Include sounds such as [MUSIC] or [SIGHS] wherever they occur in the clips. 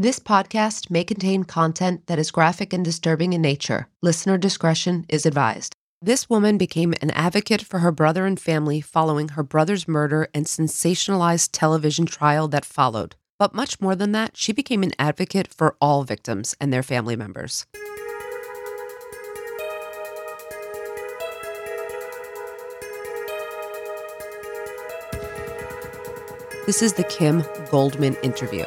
This podcast may contain content that is graphic and disturbing in nature. Listener discretion is advised. This woman became an advocate for her brother and family following her brother's murder and sensationalized television trial that followed. But much more than that, she became an advocate for all victims and their family members. This is the Kim Goldman interview.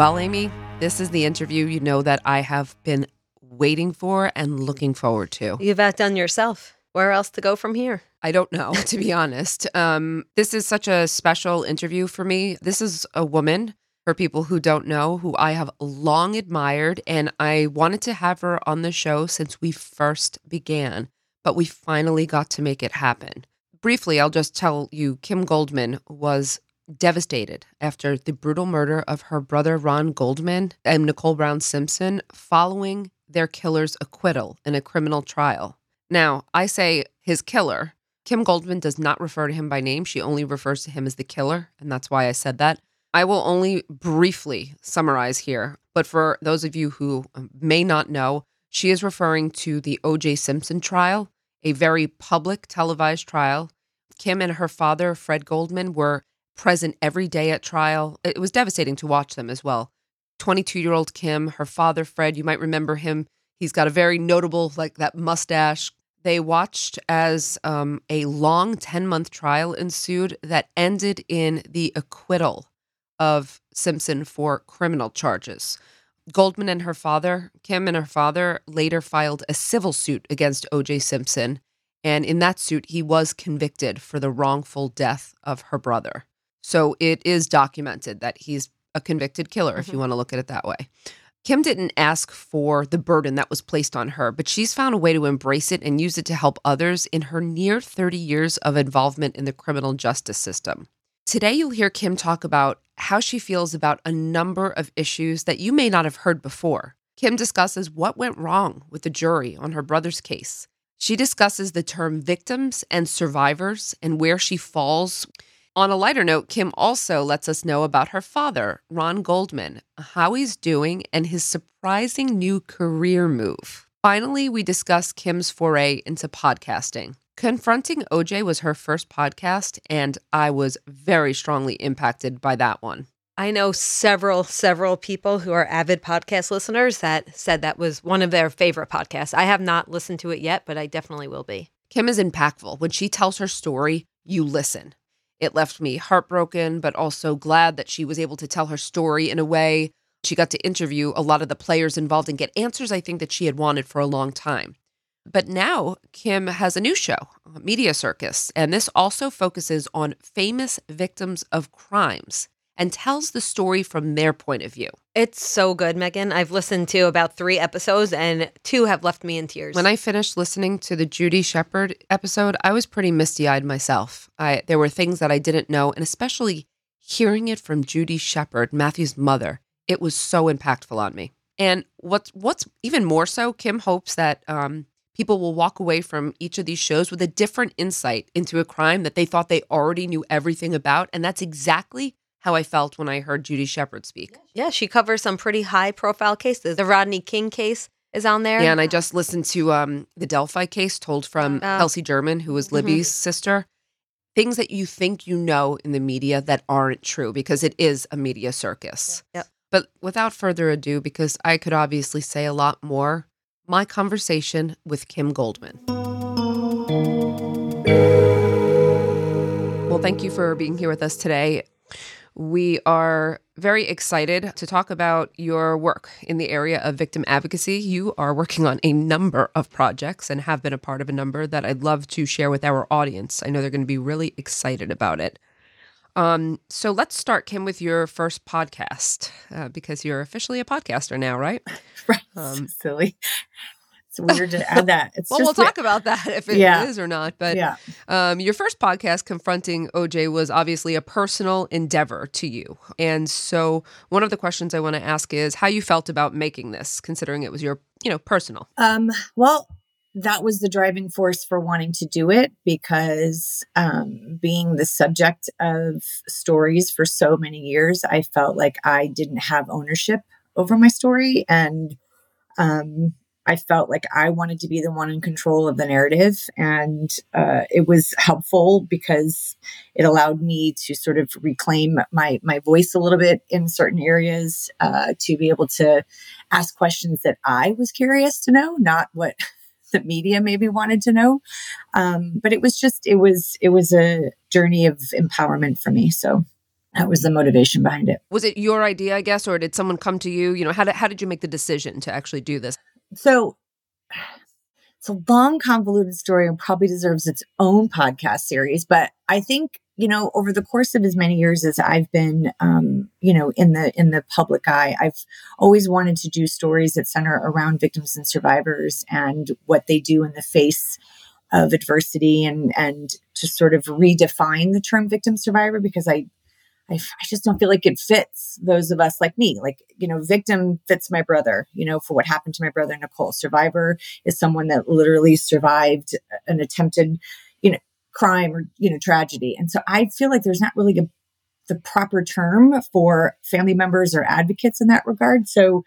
Well, Amy, this is the interview you know that I have been waiting for and looking forward to. You've outdone yourself. Where else to go from here? I don't know, [LAUGHS] to be honest. Um, this is such a special interview for me. This is a woman, for people who don't know, who I have long admired, and I wanted to have her on the show since we first began, but we finally got to make it happen. Briefly, I'll just tell you Kim Goldman was devastated after the brutal murder of her brother Ron Goldman and Nicole Brown Simpson following their killer's acquittal in a criminal trial. Now, I say his killer. Kim Goldman does not refer to him by name. She only refers to him as the killer, and that's why I said that. I will only briefly summarize here, but for those of you who um, may not know, she is referring to the O.J. Simpson trial, a very public televised trial. Kim and her father, Fred Goldman, were present every day at trial. It was devastating to watch them as well. 22 year old Kim, her father, Fred, you might remember him. He's got a very notable, like that mustache. They watched as um, a long 10 month trial ensued that ended in the acquittal of Simpson for criminal charges. Goldman and her father, Kim and her father, later filed a civil suit against O.J. Simpson. And in that suit, he was convicted for the wrongful death of her brother. So it is documented that he's a convicted killer, if you mm-hmm. want to look at it that way. Kim didn't ask for the burden that was placed on her, but she's found a way to embrace it and use it to help others in her near 30 years of involvement in the criminal justice system. Today, you'll hear Kim talk about how she feels about a number of issues that you may not have heard before. Kim discusses what went wrong with the jury on her brother's case. She discusses the term victims and survivors and where she falls on a lighter note, Kim also lets us know about her father, Ron Goldman, how he's doing, and his surprising new career move. Finally, we discuss Kim's foray into podcasting. Confronting OJ was her first podcast, and I was very strongly impacted by that one. I know several, several people who are avid podcast listeners that said that was one of their favorite podcasts. I have not listened to it yet, but I definitely will be. Kim is impactful. When she tells her story, you listen. It left me heartbroken, but also glad that she was able to tell her story in a way she got to interview a lot of the players involved and get answers I think that she had wanted for a long time. But now Kim has a new show, Media Circus, and this also focuses on famous victims of crimes and tells the story from their point of view. It's so good, Meghan. I've listened to about three episodes, and two have left me in tears. When I finished listening to the Judy Shepard episode, I was pretty misty eyed myself. I, there were things that I didn't know, and especially hearing it from Judy Shepard, Matthew's mother, it was so impactful on me. And what's what's even more so, Kim hopes that um, people will walk away from each of these shows with a different insight into a crime that they thought they already knew everything about, and that's exactly how I felt when I heard Judy Shepard speak. Yeah, she covers some pretty high profile cases. The Rodney King case is on there. Yeah, and I just listened to um, the Delphi case told from Oh. Kelsi German, who was Mhm. Libby's sister. Things that you think you know in the media that aren't true because it is a media circus. Yep. But without further ado, because I could obviously say a lot more, my conversation with Kim Goldman. Well, thank you for being here with us today. We are very excited to talk about your work in the area of victim advocacy. You are working on a number of projects and have been a part of a number that I'd love to share with our audience. I know they're going to be really excited about it. Um, so let's start, Kim, with your first podcast uh, because you're officially a podcaster now, right? [LAUGHS] Right. Um, Silly. It's weird to add that. It's Well, just we'll talk about that if it is Yeah. or not. But yeah. um, your first podcast, Confronting OJ, was obviously a personal endeavor to you. And so one of the questions I want to ask is how you felt about making this, considering it was your, you know, personal. Um, well, that was the driving force for wanting to do it because um, being the subject of stories for so many years, I felt like I didn't have ownership over my story. And um, I felt like I wanted to be the one in control of the narrative. And uh, it was helpful because it allowed me to sort of reclaim my, my voice a little bit in certain areas, uh, to be able to ask questions that I was curious to know, not what [LAUGHS] the media maybe wanted to know. Um, but it was just, it was, it was a journey of empowerment for me. So that was the motivation behind it. Was it your idea, I guess, or did someone come to you? You know, how did, how did you make the decision to actually do this? So it's a long, convoluted story and probably deserves its own podcast series. But I think, you know, over the course of as many years as I've been, um, you know, in the in the public eye, I've always wanted to do stories that center around victims and survivors and what they do in the face of adversity and and to sort of redefine the term victim survivor because I I, I just don't feel like it fits those of us like me. Like, you know, victim fits my brother, you know, for what happened to my brother Nicole. Survivor is someone that literally survived an attempted, you know, crime or, you know, tragedy. And so I feel like there's not really a, the proper term for family members or advocates in that regard. So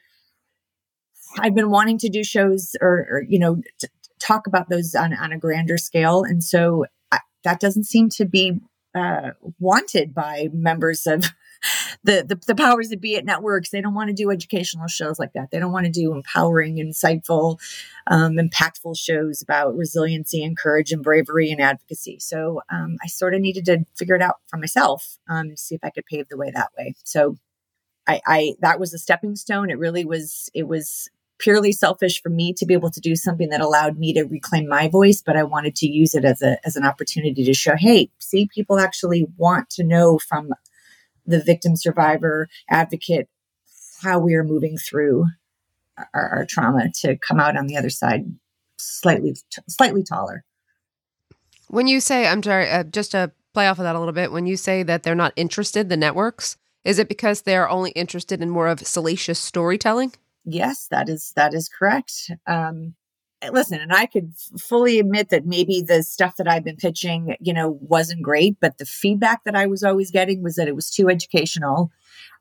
I've been wanting to do shows or, or you know, t- talk about those on, on a grander scale. And so I, that doesn't seem to be uh, wanted by members of [LAUGHS] the, the the powers that be at networks. They don't want to do educational shows like that. They don't want to do empowering, insightful, um, impactful shows about resiliency and courage and bravery and advocacy. So um, I sort of needed to figure it out for myself um, see if I could pave the way that way. So I, I that was a stepping stone. It really was. It was purely selfish for me to be able to do something that allowed me to reclaim my voice but i wanted to use it as a as an opportunity to show hey see people actually want to know from the victim survivor advocate how we are moving through our, our trauma to come out on the other side slightly slightly taller When you say, I'm sorry, uh, just to play off of that a little bit, when you say that they're not interested, the networks, is it because they're only interested in more of salacious storytelling? Yes, that is that is correct. Um, listen, and I could fully admit that maybe the stuff that I've been pitching, you know, wasn't great, but the feedback that I was always getting was that it was too educational,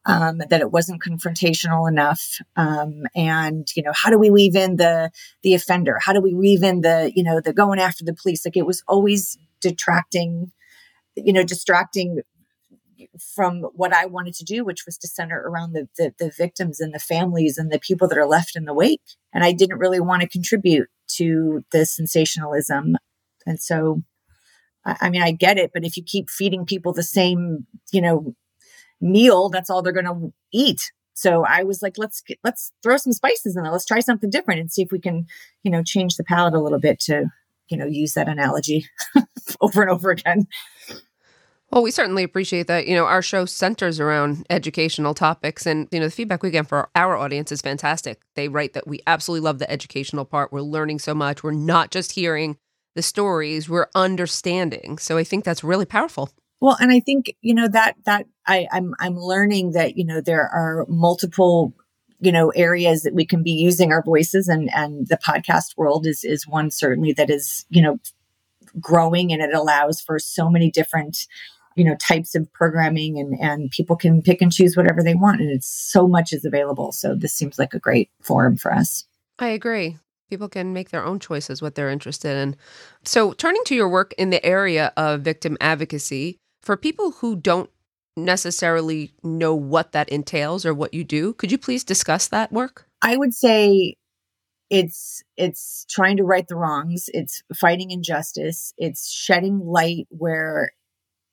um, that it wasn't confrontational enough, um, and you know, how do we weave in the the offender? How do we weave in the you know the going after the police? Like it was always detracting, you know, distracting from what I wanted to do, which was to center around the, the, the victims and the families and the people that are left in the wake. And I didn't really want to contribute to the sensationalism. And so, I, I mean, I get it, but if you keep feeding people the same, you know, meal, that's all they're going to eat. So I was like, let's get, let's throw some spices in there. Let's try something different and see if we can, you know, change the palate a little bit to, you know, use that analogy [LAUGHS] over and over again. Well, we certainly appreciate that. You know, our show centers around educational topics, and you know, the feedback we get for our audience is fantastic. They write that we absolutely love the educational part. We're learning so much. We're not just hearing the stories; we're understanding. So I think that's really powerful. Well, and I think you know that that I, I'm I'm learning that you know there are multiple you know areas that we can be using our voices, and and the podcast world is is one certainly that is you know growing, and it allows for so many different you know types of programming and and people can pick and choose whatever they want and it's so much is available. So this seems like a great forum for us. I agree. People can make their own choices what they're interested in. So turning to your work in the area of victim advocacy for people who don't necessarily know what that entails or what you do could you please discuss that work? I would say it's it's trying to right the wrongs. It's fighting injustice. It's shedding light where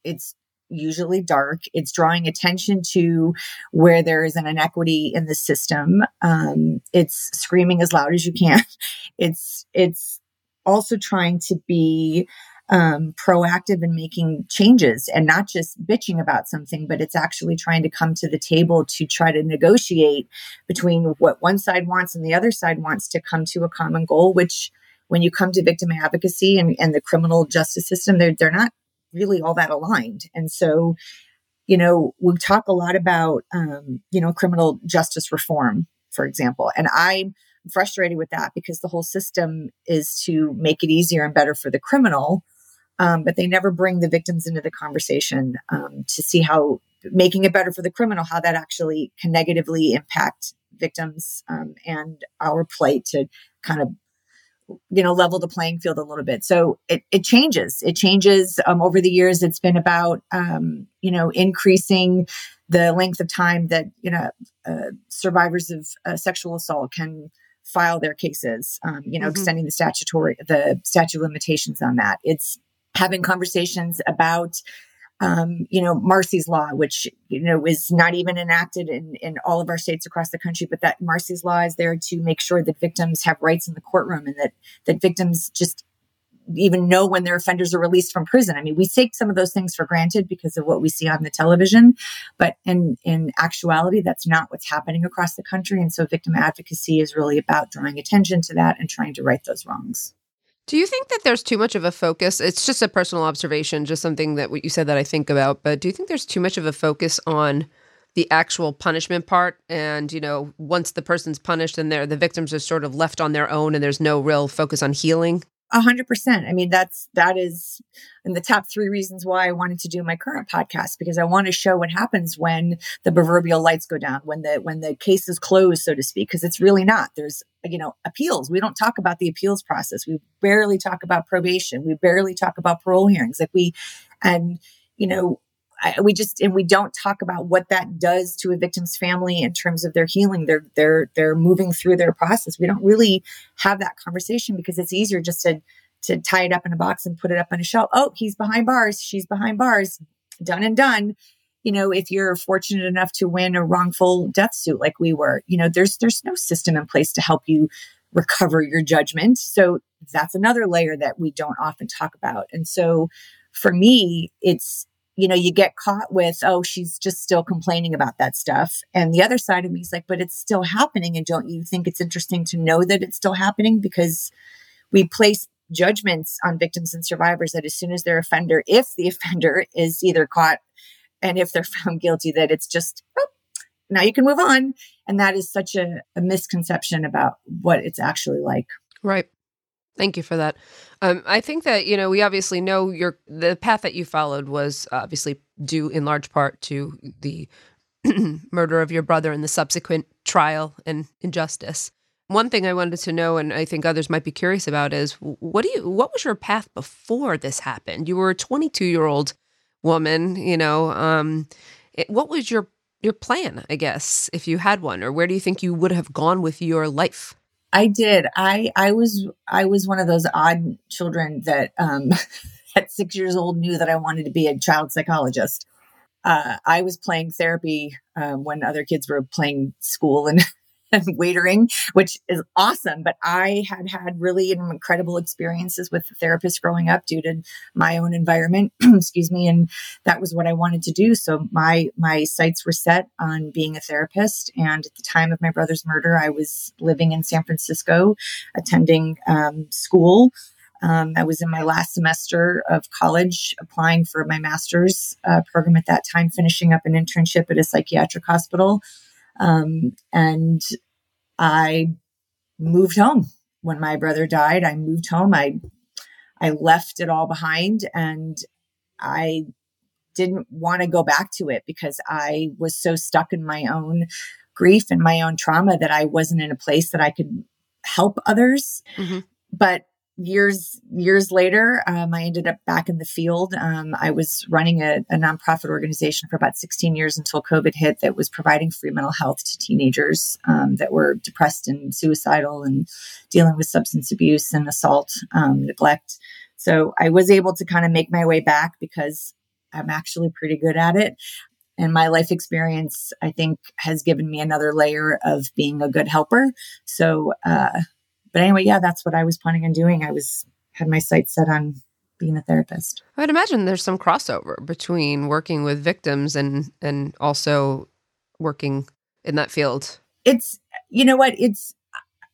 it's usually dark. It's drawing attention to where there is an inequity in the system. Um, it's screaming as loud as you can. [LAUGHS] It's it's also trying to be um, proactive in making changes and not just bitching about something, but it's actually trying to come to the table to try to negotiate between what one side wants and the other side wants to come to a common goal, which when you come to victim advocacy and, and the criminal justice system, they're, they're not really all that aligned. And so, you know, we talk a lot about, um, you know, criminal justice reform, for example. And I'm frustrated with that because the whole system is to make it easier and better for the criminal. Um, but they never bring the victims into the conversation um, to see how making it better for the criminal, how that actually can negatively impact victims um, and our plight to kind of you know level the playing field a little bit. So it, it changes. It changes um, over the years. It's been about um, you know increasing the length of time that you know uh, survivors of uh, sexual assault can file their cases um, you know mm-hmm. extending the statutory the statute limitations on that. It's having conversations about um, you know, Marsy's Law, which, you know, is not even enacted in, in all of our states across the country, but that Marsy's Law is there to make sure that victims have rights in the courtroom and that, that victims just even know when their offenders are released from prison. I mean, we take some of those things for granted because of what we see on the television, but in, in actuality, that's not what's happening across the country. And so victim advocacy is really about drawing attention to that and trying to right those wrongs. Do you think that there's too much of a focus? It's just a personal observation, just something that what you said that I think about. But do you think there's too much of a focus on the actual punishment part? And you know, once the person's punished, and they're the victims are sort of left on their own, and there's no real focus on healing. A hundred percent. I mean, that's that is in the top three reasons why I wanted to do my current podcast because I want to show what happens when the proverbial lights go down, when the when the case is closed, so to speak. Because it's really not. There's you know appeals. We don't talk about the appeals process. We barely talk about probation. We barely talk about parole hearings. Like we, and you know I, we just and we don't talk about what that does to a victim's family in terms of their healing. They're they're they're moving through their process. We don't really have that conversation because it's easier just to to tie it up in a box and put it up on a shelf. Oh he's behind bars. She's behind bars. Done and done. You know if you're fortunate enough to win a wrongful death suit like we were you know there's there's no system in place to help you recover your judgment. So that's another layer that we don't often talk about. And so for me it's you know, you get caught with, oh, she's just still complaining about that stuff. And the other side of me is like, but it's still happening. And don't you think it's interesting to know that it's still happening? Because we place judgments on victims and survivors that as soon as their offender, if the [LAUGHS] offender is either caught and if they're [LAUGHS] found guilty, that it's just, oh, now you can move on. And that is such a, a misconception about what it's actually like. Right. Thank you for that. Um, I think that you know we obviously know your the path that you followed was obviously due in large part to the [CLEARS THROAT] murder of your brother and the subsequent trial and injustice. One thing I wanted to know, and I think others might be curious about, is what do you what was your path before this happened? You were a 22 year old woman, you know, um, it, what was your your plan, I guess, if you had one, or where do you think you would have gone with your life? I did. I I was I was one of those odd children that um, [LAUGHS] at six years old knew that I wanted to be a child psychologist. Uh, I was playing therapy um, when other kids were playing school and and [LAUGHS] [LAUGHS] waitering, which is awesome. But I had had really incredible experiences with therapists growing up due to my own environment, [CLEARS THROAT] excuse me, and that was what I wanted to do. So my my sights were set on being a therapist. And at the time of my brother's murder, I was living in San Francisco, attending um, school. Um, I was in my last semester of college, applying for my master's uh, program at that time, finishing up an internship at a psychiatric hospital. Um, and I moved home when my brother died. I moved home. I I left it all behind and I didn't want to go back to it because I was so stuck in my own grief and my own trauma that I wasn't in a place that I could help others. Mm-hmm. But years years later um, i ended up back in the field. Um, i was running a, a, nonprofit organization for about 16 years until covid hit that was providing free mental health to teenagers um, that were depressed and suicidal and dealing with substance abuse and assault um, neglect. So i was able to kind of make my way back because i'm actually pretty good at it. And my life experience i think has given me another layer of being a good helper. So uh, but anyway, yeah, that's what I was planning on doing. I was had my sights set on being a therapist. I would imagine there's some crossover between working with victims and and also working in that field. It's you know what it's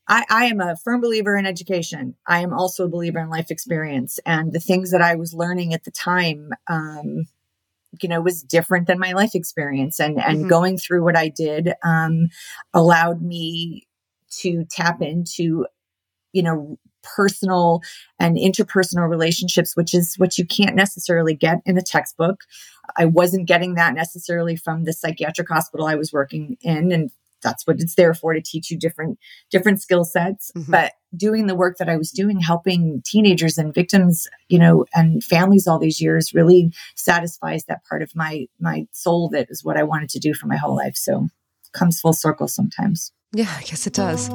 I, I am a firm believer in education. I am also a believer in life experience, and the things that I was learning at the time, um, you know, was different than my life experience. And and mm-hmm. going through what I did um, allowed me to tap into you know, personal and interpersonal relationships, which is what you can't necessarily get in a textbook. I wasn't getting that necessarily from the psychiatric hospital I was working in. And that's what it's there for to teach you different different skill sets mm-hmm. but doing the work that i was doing helping teenagers and victims you know and families all these years really satisfies that part of my my soul that is what i wanted to do for my whole life so comes full circle sometimes yeah i guess it does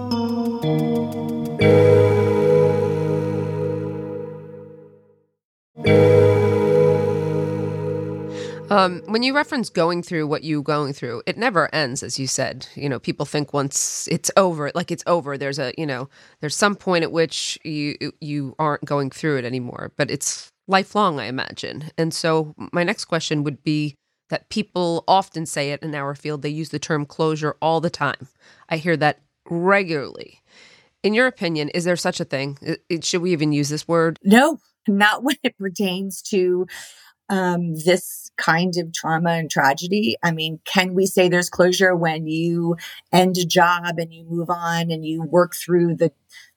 um, when you reference going through what you're going through, it never ends, as you said. You know, people think once it's over, like it's over. There's a, you know, there's some point at which you you aren't going through it anymore, but it's lifelong, I imagine. And so, my next question would be that people often say it in our field. They use the term closure all the time. I hear that regularly in your opinion, is there such a thing? Should we even use this word? No, not [LAUGHS] when it pertains to um, this kind of trauma and tragedy. I mean, can we say there's closure when you end a job and you move on and you work through the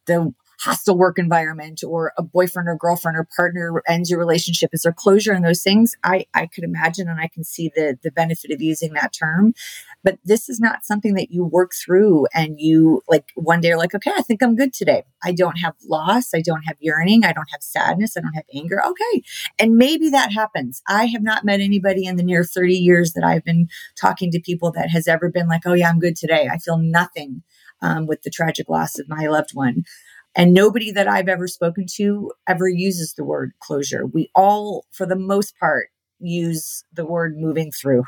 the hostile work environment or a boyfriend or girlfriend or partner ends your relationship is there closure in those things? I i could imagine and i can see the the benefit of using that term. But this is not something that you work through and you like one day are like okay i think i'm good today. I don't have loss. I don't have yearning. I don't have sadness. I don't have anger. Okay. And maybe that happens. I have not met anybody in the near 30 years that i've been talking to people that has ever been like oh yeah i'm good today. I feel nothing um, with the tragic loss of my loved one and nobody that I've ever spoken to ever uses the word closure. We all, for the most part, use the word moving through,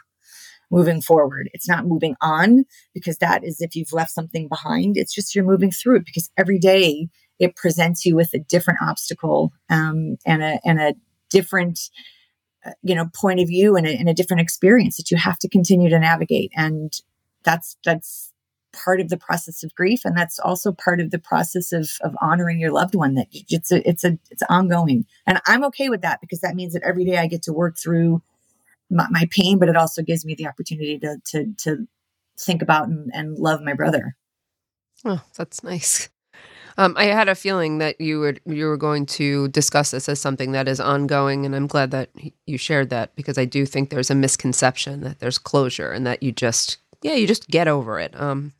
moving forward. It's not moving on because that is if you've left something behind. It's just you're moving through it because every day it presents you with a different obstacle um, and a and a different uh, you know point of view and a, and a different experience that you have to continue to navigate. And that's that's part of the process of grief and that's also part of the process of of honoring your loved one that it's a it's a it's ongoing. And i'm okay with that because that means that every day i get to work through my, my pain but it also gives me the opportunity to to to think about and, and love my brother. Oh that's nice. Um, I had a feeling that you were you were going to discuss this as something that is ongoing, and I'm glad that you shared that because I do think there's a misconception that there's closure and that you just yeah, you just get over it. Um,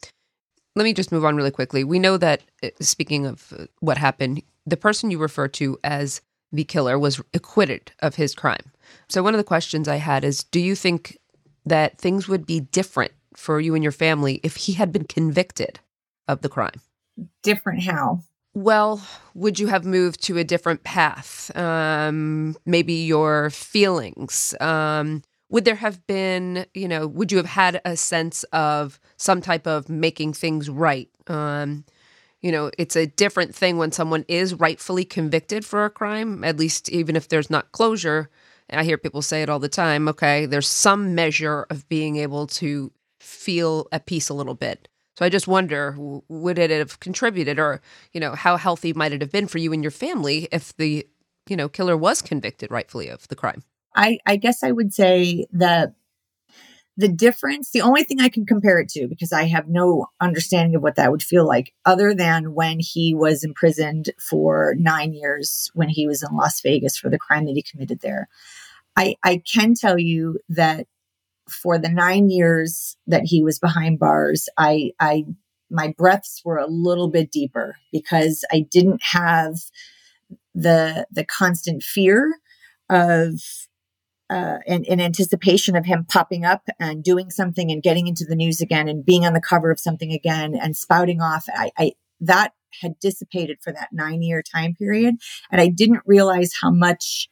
let me just move on really quickly. We know that, uh, speaking of uh, what happened, the person you refer to as the killer was acquitted of his crime. So, one of the questions I had is Do you think that things would be different for you and your family if he had been convicted of the crime? Different how? Well, would you have moved to a different path? Um, maybe your feelings. Um, would there have been, you know, would you have had a sense of some type of making things right? Um, you know, it's a different thing when someone is rightfully convicted for a crime, at least even if there's not closure. I hear people say it all the time. Okay, there's some measure of being able to feel at peace a little bit. So I just wonder, would it have contributed, or you know, how healthy might it have been for you and your family if the you know killer was convicted rightfully of the crime? I, I guess I would say that the difference, the only thing I can compare it to, because I have no understanding of what that would feel like, other than when he was imprisoned for nine years when he was in Las Vegas for the crime that he committed there. I, I can tell you that for the nine years that he was behind bars, I, I, my breaths were a little bit deeper because I didn't have the, the constant fear of uh, in, in, anticipation of him popping up and doing something and getting into the news again and being on the cover of something again and spouting off. I, I that had dissipated for that nine year time period, and I didn't realize how much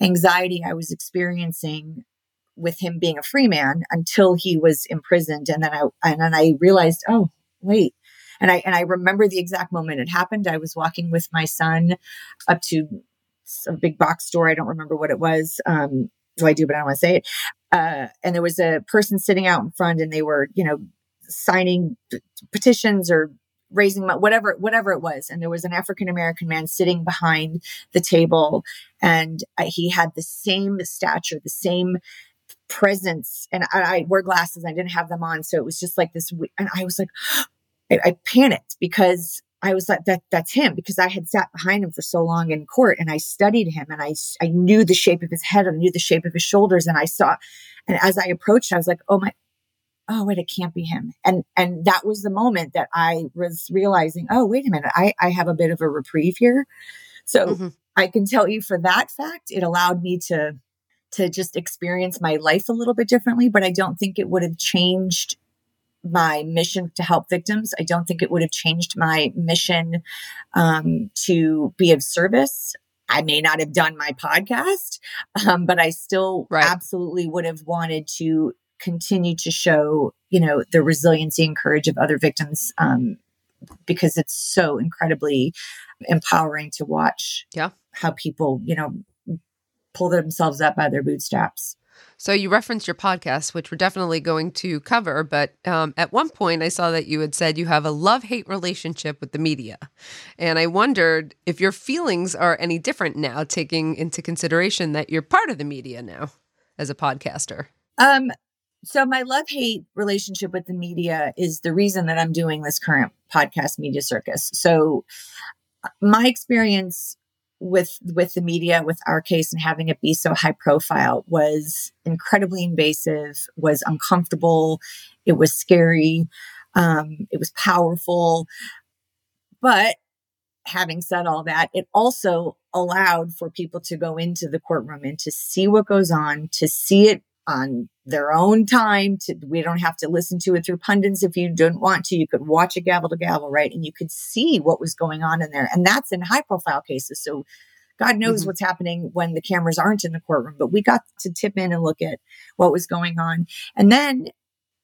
anxiety I was experiencing with him being a free man until he was imprisoned, and then I and then I realized, oh wait. And I and I remember the exact moment it happened. I was walking with my son up to a big box store. I don't remember what it was. Um, so I do, but I don't want to say it. Uh, and there was a person sitting out in front and they were, you know, signing p- petitions or raising money, whatever, whatever it was. And there was an African American man sitting behind the table and uh, he had the same stature, the same presence. And I, I wear glasses. I didn't have them on. So it was just like this. And I was like, [GASPS] I, I panicked because I was like, that, that's him because I had sat behind him for so long in court and I studied him and I, I knew the shape of his head. I knew the shape of his shoulders. And I saw, and as I approached, I was like, oh my, oh wait, it can't be him. And, and that was the moment that I was realizing, oh, wait a minute, I, I have a bit of a reprieve here. So mm-hmm. I can tell you for that fact, it allowed me to, to just experience my life a little bit differently, but I don't think it would have changed my mission to help victims. I don't think it would have changed my mission um, to be of service. I may not have done my podcast, um, but I still right. absolutely would have wanted to continue to show, you know, the resiliency and courage of other victims um, because it's so incredibly empowering to watch. Yeah, how people, you know, pull themselves up by their bootstraps. So you referenced your podcast, which we're definitely going to cover. But um, at one point, I saw that you had said you have a love hate relationship with the media. And I wondered if your feelings are any different now, taking into consideration that you're part of the media now as a podcaster. Um, so my love hate relationship with the media is the reason that I'm doing this current podcast, Media Circus. So my experience with with the media with our case and having it be so high profile was incredibly invasive was uncomfortable it was scary um, it was powerful. But having said all that it also allowed for people to go into the courtroom and to see what goes on to see it on their own time to we don't have to listen to it through pundits. If you don't want to you could watch it gavel to gavel right? And you could see what was going on in there. And that's in high profile cases. So god knows mm-hmm. what's happening when the cameras aren't in the courtroom. But we got to tip in and look at what was going on. And then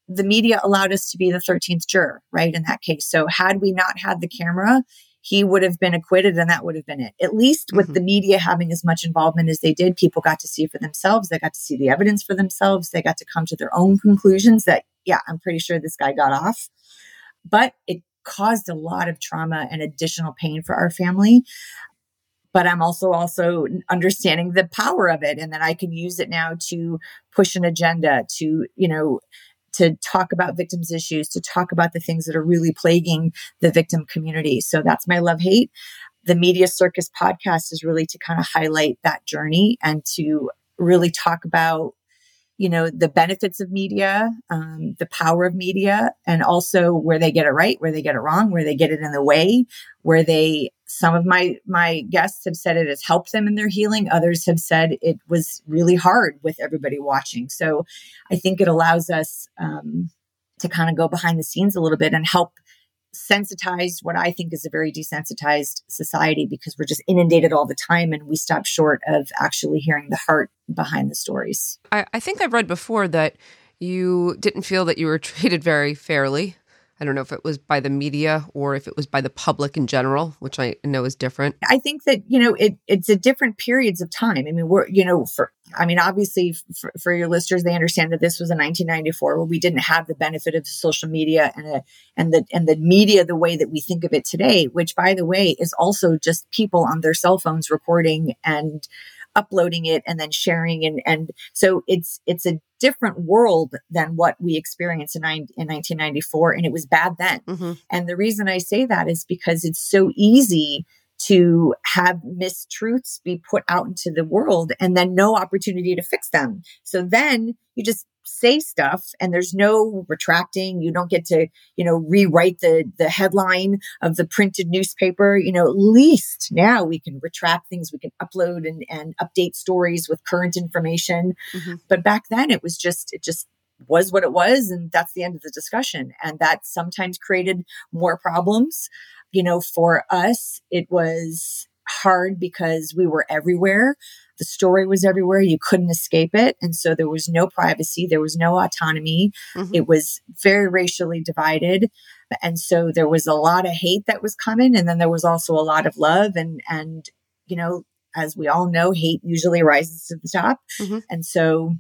the media allowed us to be the 13th juror right in that case. So had we not had the camera he would have been acquitted and that would have been it. At least with mm-hmm. the media having as much involvement as they did, people got to see for themselves. They got to see the evidence for themselves. They got to come to their own conclusions that, yeah, I'm pretty sure this guy got off. But it caused a lot of trauma and additional pain for our family. But I'm also also understanding the power of it and that I can use it now to push an agenda to, you know, to talk about victims' issues, to talk about the things that are really plaguing the victim community. So that's my love hate. The Media Circus podcast is really to kind of highlight that journey and to really talk about you know, the benefits of media, um, the power of media, and also where they get it right, where they get it wrong, where they get it in the way, where they, some of my, my guests have said it has helped them in their healing. Others have said it was really hard with everybody watching. So I think it allows us, um, to kind of go behind the scenes a little bit and help sensitize what I think is a very desensitized society because we're just inundated all the time and we stop short of actually hearing the heart behind the stories. I, I think I've read before that you didn't feel that you were [LAUGHS] treated very fairly. I don't know if it was by the media or if it was by the public in general, which I know is different. I think that, you know, it, it's a different periods of time. I mean, we're, you know, for, I mean, obviously for, for your listeners, they understand that this was in 1994 where we didn't have the benefit of social media and, a, and the, and the media the way that we think of it today, which by the way is also just people on their cell phones recording and uploading it and then sharing and and so it's it's a different world than what we experienced in, in 1994 and it was bad then mm-hmm. and the reason i say that is because it's so easy to have mistruths be put out into the world and then no opportunity to fix them. So then you just say stuff and there's no retracting. You don't get to you know rewrite the the headline of the printed newspaper. You know at least now we can retract things. We can upload and and update stories with current information. Mm-hmm. but back then it was just it just was what it was and that's the end of the discussion. And that sometimes created more problems you know for us it was hard because we were everywhere the story was everywhere. You couldn't escape it. And so there was no privacy. There was no autonomy. Mm-hmm. It was very racially divided. And so there was a lot of hate that was coming. And then there was also a lot of love. And, and, you know, as we all know, hate usually rises to the top. Mm-hmm. And so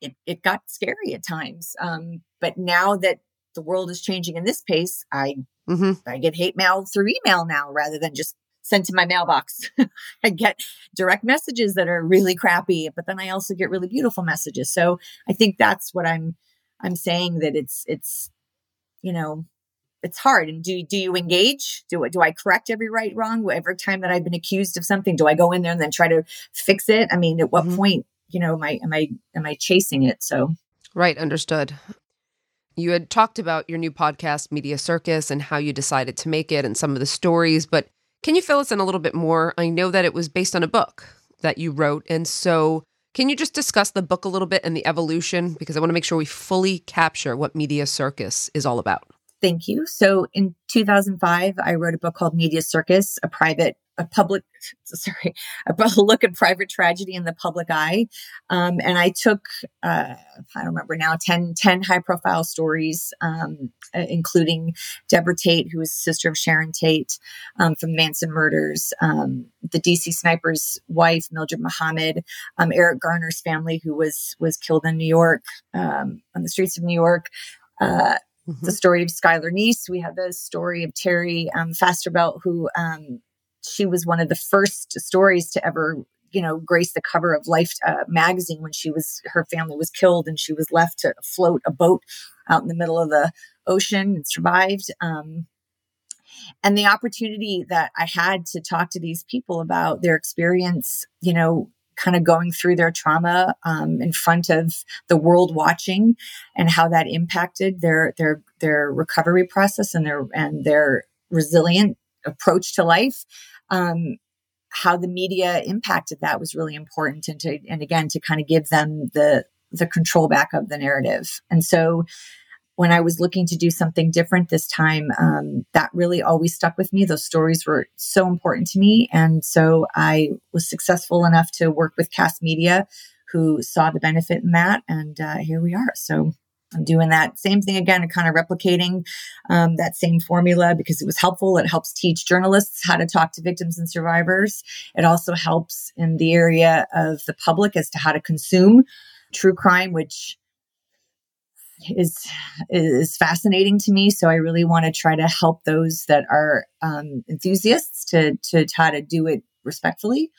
it, it got scary at times. Um, but now that the world is changing in this pace, I mm-hmm. I get hate mail through email now rather than just sent to my mailbox. [LAUGHS] I get direct messages that are really crappy, but then I also get really beautiful messages. So I think that's what I'm I'm saying that it's it's you know it's hard. And do do you engage? Do do I correct every right wrong every time that I've been accused of something? Do I go in there and then try to fix it? I mean, at what mm-hmm. point you know am I am I am I chasing it? So right, understood. You had talked about your new podcast, Media Circus, and how you decided to make it and some of the stories, but can you fill us in a little bit more? I know that it was based on a book that you wrote. And so, can you just discuss the book a little bit and the evolution? Because I want to make sure we fully capture what Media Circus is all about. Thank you. So, in 2005, I wrote a book called Media Circus, a private a public [LAUGHS] sorry a [LAUGHS] look at private tragedy in the public eye um, and i took uh, i don't remember now 10, 10 high profile stories um, uh, including debra tate who was sister of sharon tate um, from manson murders um, the dc sniper's wife mildred muhammad um, eric garner's family who was was killed in new york um, on the streets of new york uh, Mm-hmm. the story of Skylar Neese. We have the story of Terry um, Fassbender, who um, she was one of the first stories to ever you know grace the cover of life uh, magazine when she was her family was killed and she was left to float a boat out in the middle of the ocean and survived um, and the opportunity that i had to talk to these people about their experience you know kind of going through their trauma um, in front of the world watching and how that impacted their their their recovery process and their and their resilient approach to life um, how the media impacted that was really important and to and again to kind of give them the the control back of the narrative. And so when i was looking to do something different this time um, that really always stuck with me. Those stories were so important to me. And so i was successful enough to work with Kast Media who saw the benefit in that and uh, here we are. So I'm doing that same thing again, kind of replicating um, that same formula because it was helpful. It helps teach journalists how to talk to victims and survivors. It also helps in the area of the public as to how to consume true crime, which is is fascinating to me. So I really want to try to help those that are um, enthusiasts to to how to do it respectfully.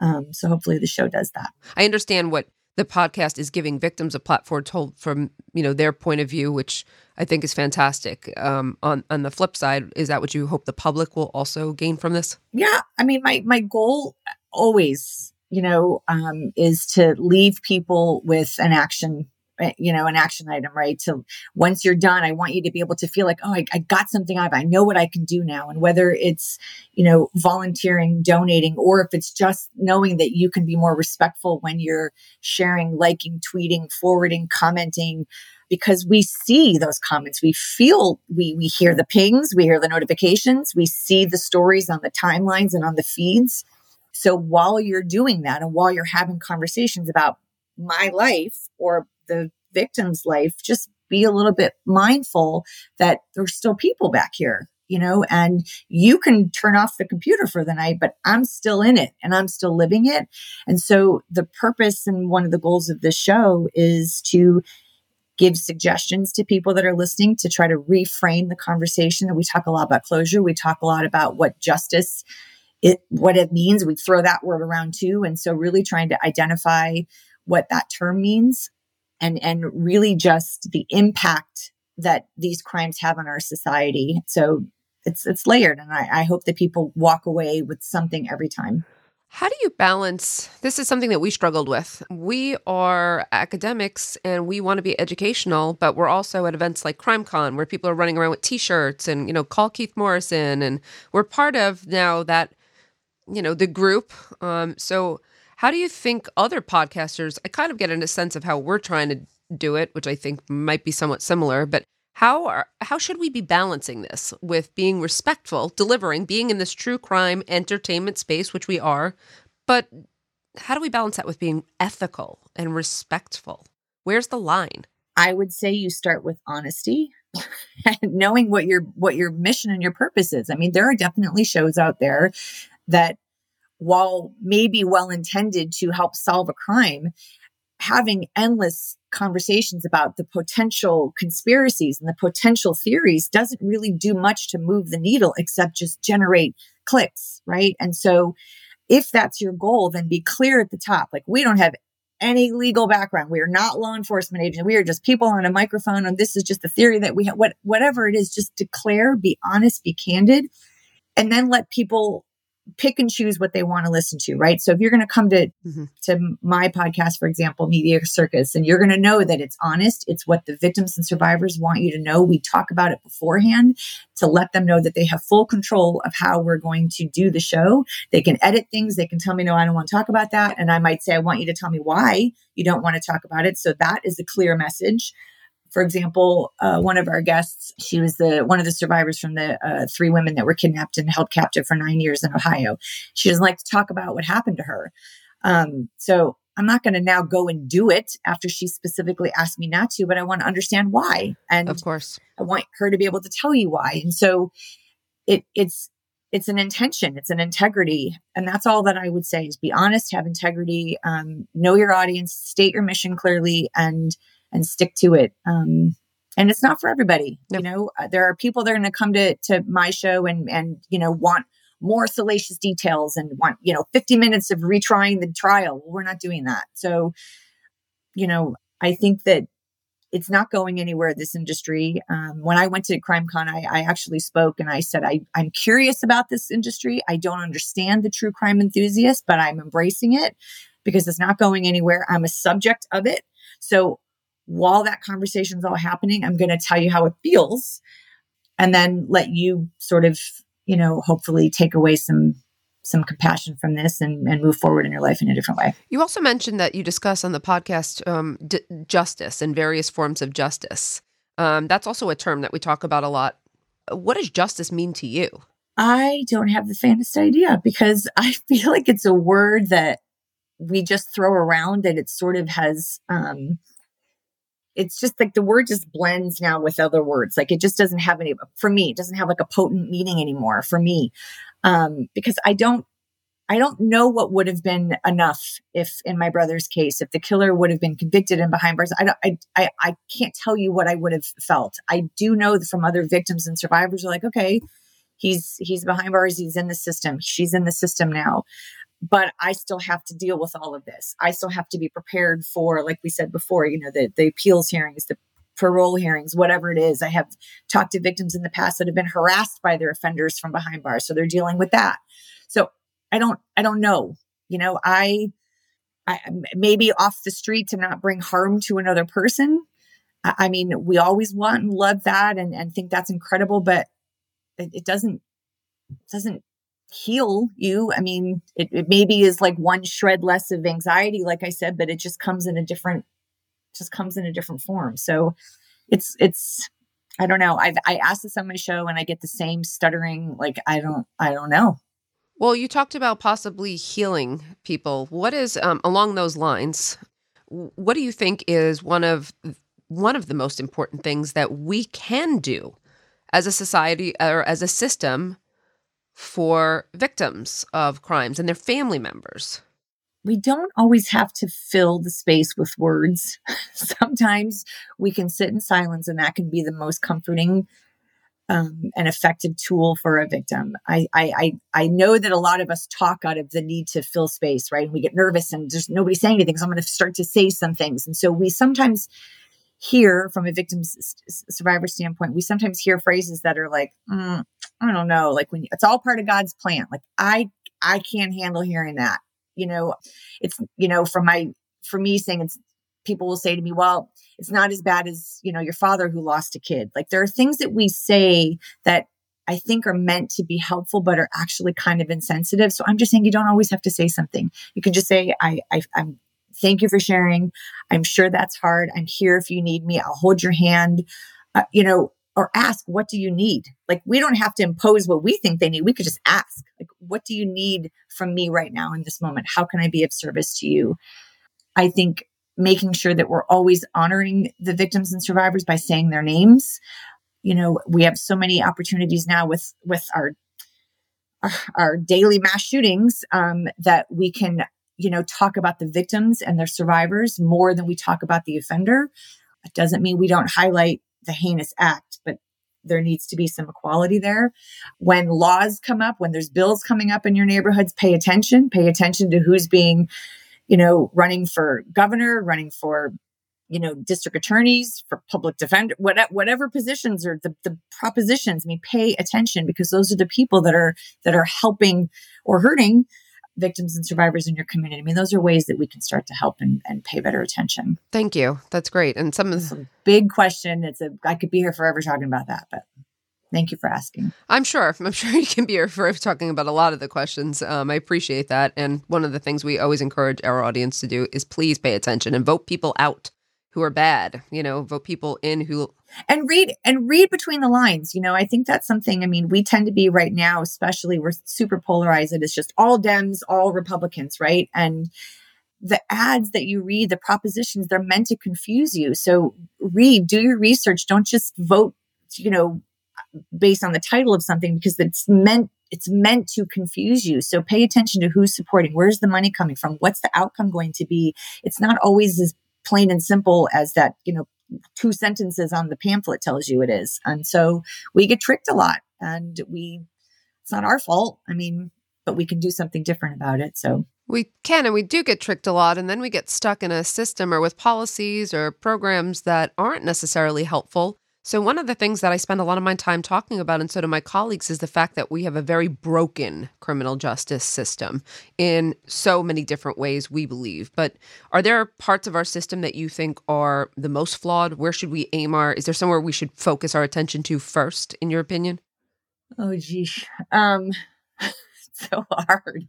Um, so hopefully the show does that. I understand what the podcast is giving victims a platform told from you know their point of view, which I think is fantastic. Um, on on the flip side, is that what you hope the public will also gain from this? Yeah, I mean, my my goal always you know, um, is to leave people with an action Eh, you know, an action item, right? So once you're done, I want you to be able to feel like, oh, I, I, got something out of it. I know what I can do now. And whether it's, you know, volunteering, donating, or if it's just knowing that you can be more respectful when you're sharing, liking, tweeting, forwarding, commenting, because we see those comments. We feel, we, we hear the pings, we hear the notifications, we see the stories on the timelines and on the feeds. So while you're doing that and while you're having conversations about my life or the victim's life, just be a little bit mindful that there's still people back here, you know, and you can turn off the computer for the night, but I'm still in it and I'm still living it. And so the purpose and one of the goals of this show is to give suggestions to people that are listening to try to reframe the conversation. And we talk a lot about closure. We talk a lot about what justice it what it means. We throw that word around too. And so really trying to identify what that term means and and really just the impact that these crimes have on our society. So it's it's layered and I, I hope that people walk away with something every time. How do you balance? This is something that we struggled with. We are academics and we want to be educational, but we're also at events like CrimeCon where people are running around with T-shirts and you know call Keith Morrison, and we're part of now that you know the group. Um, so how do you think other podcasters? I kind of get in a sense of how we're trying to do it, which I think might be somewhat similar, but how are how should we be balancing this with being respectful, delivering, being in this true crime entertainment space, which we are, but how do we balance that with being ethical and respectful? Where's the line? I would say you start with honesty and [LAUGHS] knowing what your what your mission and your purpose is. I mean, there are definitely shows out there that while maybe well intended to help solve a crime, having endless conversations about the potential conspiracies and the potential theories doesn't really do much to move the needle except just generate clicks, right? And so if that's your goal, then be clear at the top. Like we don't have any legal background. We are not law enforcement agents. We are just people on a microphone and this is just the theory that we have. What, whatever it is, just declare, be honest, be candid, and then let people pick and choose what they want to listen to, right? So if you're going to come to mm-hmm. to my podcast, for example, Media Circus, and you're going to know that it's honest, it's what the victims and survivors want you to know. We talk about it beforehand to let them know that they have full control of how we're going to do the show. They can edit things. They can tell me, no, I don't want to talk about that. And I might say, I want you to tell me why you don't want to talk about it. So that is a clear message. For example, uh, one of our guests, she was the one of the survivors from the uh, three women that were kidnapped and held captive for nine years in Ohio. She doesn't like to talk about what happened to her. Um, so I'm not going to now go and do it after she specifically asked me not to, but I want to understand why. And of course, I want her to be able to tell you why. And so it, it's it's an intention, it's an integrity, and that's all that I would say: is be honest, have integrity, um, know your audience, state your mission clearly, and and stick to it. Um, and it's not for everybody. Nope. You know, uh, there are people that are going to come to to my show and and you know want more salacious details and want you know 50 minutes of retrying the trial. We're not doing that. So, you know, I think that it's not going anywhere. This industry. Um, when I went to CrimeCon, I, I actually spoke and I said I, I'm curious about this industry. I don't understand the true crime enthusiast, but I'm embracing it because it's not going anywhere. I'm a subject of it. So while that conversation's all happening, I'm going to tell you how it feels and then let you sort of, you know, hopefully take away some some compassion from this and, and move forward in your life in a different way. You also mentioned that you discuss on the podcast um, d- justice and various forms of justice. Um, that's also a term that we talk about a lot. What does justice mean to you? I don't have the faintest idea because [LAUGHS] I feel like it's a word that we just throw around and it sort of has um, it's just like the word just blends now with other words. Like it just doesn't have any, for me, it doesn't have like a potent meaning anymore for me. Um, because I don't, I don't know what would have been enough if in my brother's case, if the killer would have been convicted and behind bars. I don't, I, I, I can't tell you what I would have felt. I do know from other victims and survivors are like, okay, he's, he's behind bars. He's in the system. She's in the system now but I still have to deal with all of this. I still have to be prepared for, like we said before, you know, the, the appeals hearings, the parole hearings, whatever it is. I have talked to victims in the past that have been harassed by their offenders from behind bars. So they're dealing with that. So I don't, I don't know. You know, I, I, maybe off the street to not bring harm to another person. I, I mean, we always want and love that and, and think that's incredible, but it, it doesn't it doesn't heal you. I mean, it, it maybe is like one shred less of anxiety, like I said, but it just comes in a different just comes in a different form. So it's it's I don't know. I've I asked this on my show and I get the same stuttering, like I don't I don't know. Well, you talked about possibly healing people. What is um, along those lines? What do you think is one of one of the most important things that we can do as a society or as a system for victims of crimes and their family members? We don't always have to fill the space with words. [LAUGHS] Sometimes we can sit in silence, and that can be the most comforting um, effective tool for a victim. I, I, I I know that a lot of us talk out of the need to fill space, right? And we get nervous, and there's nobody saying anything, so I'm going to start to say some things. And so we sometimes hear from a victim's survivor standpoint, we sometimes hear phrases that are like, mm, I don't know, like when it's all part of God's plan. Like I I can't handle hearing that. You know, it's you know from my for me saying it's people will say to me, well, it's not as bad as, you know, your father who lost a kid. Like there are things that we say that I think are meant to be helpful, but are actually kind of insensitive. So I'm just saying you don't always have to say something. You can just say, I, I I'm thank you for sharing. I'm sure that's hard. I'm here if you need me. I'll hold your hand. Uh, you know, or ask, what do you need? Like, we don't have to impose what we think they need. We could just ask, like, what do you need from me right now in this moment? How can I be of service to you? I think making sure that we're always honoring the victims and survivors by saying their names. You know, we have so many opportunities now with with our our daily mass shootings um, that we can you know talk about the victims and their survivors more than we talk about the offender. It doesn't mean we don't highlight the heinous act, but there needs to be some equality there. When laws come up, when there's bills coming up in your neighborhoods, pay attention. Pay attention to who's being you know, running for governor, running for, you know, district attorneys, for public defender, whatever, whatever positions or the, the propositions. I mean, pay attention because those are the people that are that are helping or hurting victims and survivors in your community. I mean, those are ways that we can start to help and, and pay better attention. Thank you. That's great. And some of the big question. It's a I could be here forever talking about that, but Thank you for asking. I'm sure. I'm sure you can be here for talking about a lot of the questions. Um, I appreciate that. And one of the things we always encourage our audience to do is please pay attention and vote people out who are bad. You know, vote people in who and read and read between the lines. You know, I think that's something. I mean, we tend to be right now, especially we're super polarized. It is just all Dems, all Republicans, right? And the ads that you read, the propositions, they're meant to confuse you. So read, do your research. Don't just vote, you know, based on the title of something because it's meant it's meant to confuse you. So pay attention to who's supporting. Where's the money coming from? What's the outcome going to be? It's not always as plain and simple as that, you know, two sentences on the pamphlet tells you it is. And so we get tricked a lot and we it's not our fault. I mean, but we can do something different about it. So we can, and we do get tricked a lot, and then we get stuck in a system or with policies or programs that aren't necessarily helpful. So, one of the things that I spend a lot of my time talking about, and so do my colleagues, is the fact that we have a very broken criminal justice system in so many different ways, we believe. But are there parts of our system that you think are the most flawed? Where should we aim our? Is there somewhere we should focus our attention to first, in your opinion? Oh, geez. Um, [LAUGHS] so hard.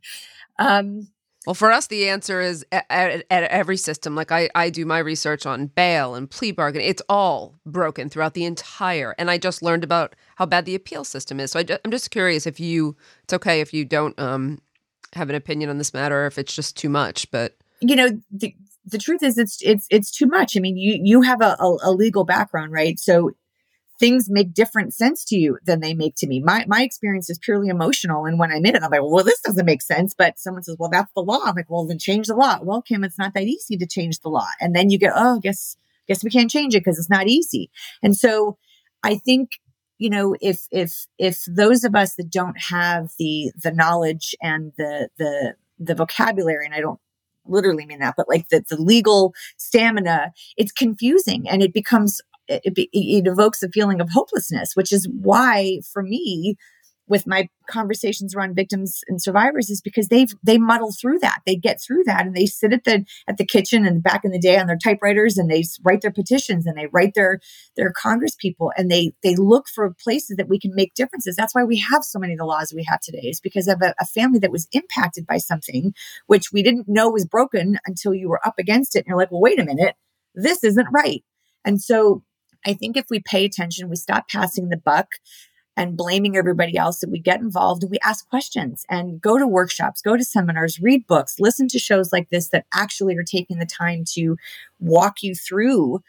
Um, well, for us, the answer is at, at, at, every system. Like I, I do my research on bail and plea bargain. It's all broken throughout the entire. And I just learned about how bad the appeal system is. So I, am just curious if you, it's okay if you don't um, have an opinion on this matter, or if it's just too much. But you know, the, the truth is, it's it's it's too much. I mean, you you have a, a, a legal background, right? So things make different sense to you than they make to me. My my experience is purely emotional. And when I'm in it, I'm like, well, this doesn't make sense. But someone says, well, that's the law. I'm like, well, then change the law. Well, Kim, it's not that easy to change the law. And then you get, oh, guess guess we can't change it because it's not easy. And so I think you know if if if those of us that don't have the the knowledge and the the the vocabulary and i don't literally mean that but like the, the legal stamina it's confusing and it becomes it, it, evokes a feeling of hopelessness, which is why, for me, with my conversations around victims and survivors is because they've they muddle through that. They get through that and they sit at the at the kitchen and back in the day on their typewriters and they write their petitions and they write their their congress people and they they look for places that we can make differences. That's why we have so many of the laws we have today is because of a, a family that was impacted by something which we didn't know was broken until you were up against it and you're like well wait a minute. This isn't right. And so I think if we pay attention, we stop passing the buck, and blaming everybody else that we get involved and we ask questions and go to workshops, go to seminars, read books, listen to shows like this that actually are taking the time to walk you through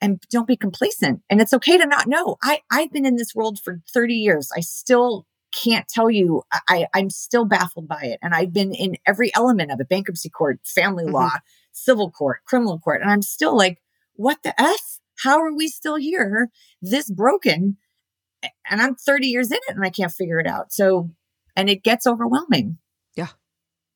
and don't be complacent. And it's okay to not know. I, I've been in this world for 30 years. I still can't tell you. I, I'm still baffled by it. And I've been in every element of it bankruptcy court, family mm-hmm. law, civil court, criminal court. And I'm still like, what the F? How are we still here this broken and I'm 30 years in it and I can't figure it out. So, and it gets overwhelming. Yeah.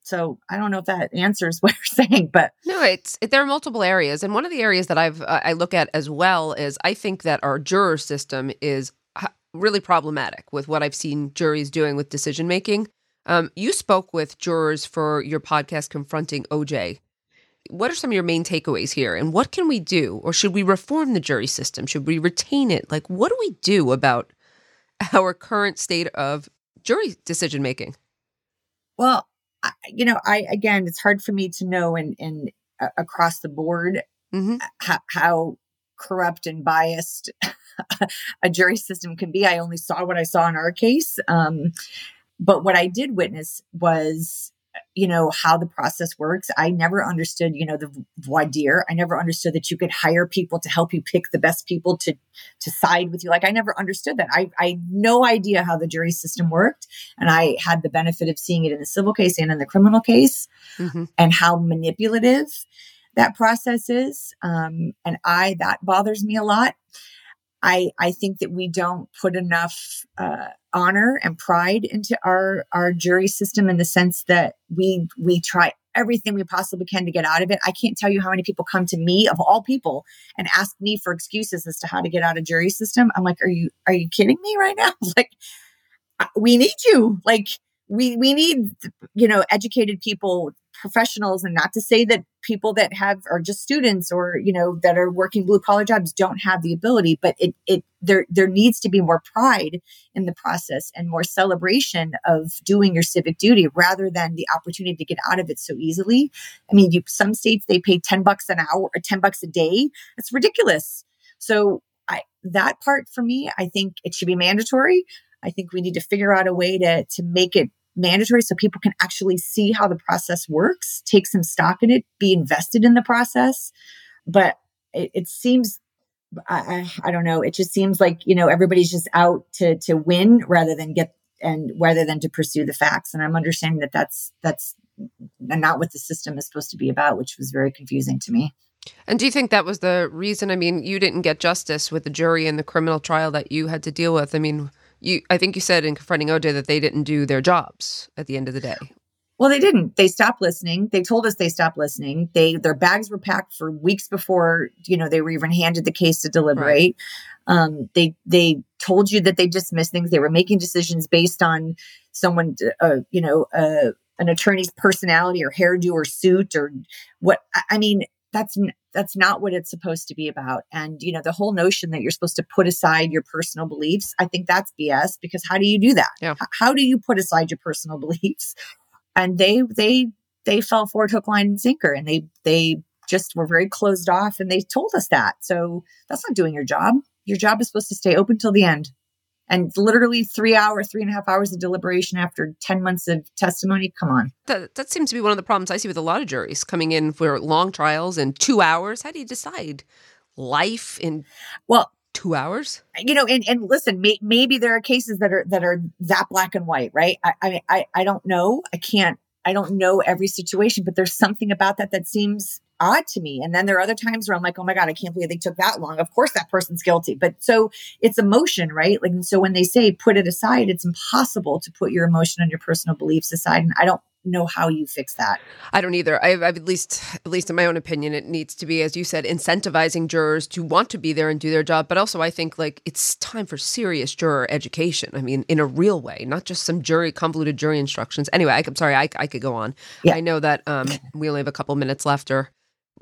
So I don't know if that answers [LAUGHS] what you're saying, but no, it's it, there are multiple areas, and one of the areas that I've uh, I look at as well is I think that our juror system is really problematic with what I've seen juries doing with decision making. Um, you spoke with jurors for your podcast, Confronting OJ. What are some of your main takeaways here, and what can we do, or should we reform the jury system? Should we retain it? Like, what do we do about our current state of jury decision making? Well, I, you know, I again, it's hard for me to know and and uh, across the board mm-hmm. how, how corrupt and biased [LAUGHS] a jury system can be. I only saw what I saw in our case. Um, but what I did witness was you know, how the process works. I never understood, you know, the voir dire. I never understood that you could hire people to help you pick the best people to, to side with you. Like I never understood that. I, I no idea how the jury system worked. And I had the benefit of seeing it in the civil case and in the criminal case mm-hmm. and how manipulative that process is. Um, and I, that bothers me a lot. I, I think that we don't put enough uh, honor and pride into our our jury system in the sense that we we try everything we possibly can to get out of it. I can't tell you how many people come to me of all people and ask me for excuses as to how to get out of jury system. I'm like, are you are you kidding me right now? [LAUGHS] like we need you. Like we we need you know educated people professionals and not to say that people that have are just students or you know that are working blue collar jobs don't have the ability but it it there there needs to be more pride in the process and more celebration of doing your civic duty rather than the opportunity to get out of it so easily. I mean you, some states they pay 10 bucks an hour or 10 bucks a day. It's ridiculous. So i that part for me i think it should be mandatory. I think we need to figure out a way to to make it mandatory so people can actually see how the process works, take some stock in it, be invested in the process. But it, it seems I, I don't know. It just seems like you know everybody's just out to to win rather than get and rather than to pursue the facts. And I'm understanding that that's that's not what the system is supposed to be about, which was very confusing to me. And do you think that was the reason? I mean, you didn't get justice with the jury in the criminal trial that you had to deal with. I mean, you I think you said in confronting OJ that they didn't do their jobs at the end of the day. Well, they didn't. They stopped listening. They told us they stopped listening. They their bags were packed for weeks before you know they were even handed the case to deliberate. Right. Um, they they told you that they dismissed things. They were making decisions based on someone, uh, you know, uh, an attorney's personality or hairdo or suit or what. I mean, that's that's not what it's supposed to be about. And you know the whole notion that you're supposed to put aside your personal beliefs i think that's bs because how do you do that? Yeah. how do you put aside your personal [LAUGHS] beliefs? And they they they fell for hook line and sinker and they they just were very closed off and they told us that. So that's not doing your job. Your job is supposed to stay open till the end and literally three hour, three and a half hours of deliberation after 10 months of testimony. Come on. That, that seems to be one of the problems I see with a lot of juries coming in for long trials in two hours. How do you decide life in well two hours? You know, and, and listen, may, maybe there are cases that are that are that black and white, right? I, I I I don't know. I can't. I don't know every situation, but there's something about that that seems odd to me. And then there are other times where I'm like, oh my God, I can't believe they took that long. Of course that person's guilty. But so it's emotion, right? Like, and so when they say put it aside, it's impossible to put your emotion and your personal beliefs aside. And I don't know how you fix that. I don't either. I've, I've, at least, at least in my own opinion, it needs to be, as you said, incentivizing jurors to want to be there and do their job. But also, I think like it's time for serious juror education. I mean, in a real way, not just some jury convoluted jury instructions. Anyway, I, am sorry, I, I could go on. Yeah. I know that um, we only have a couple minutes left. Or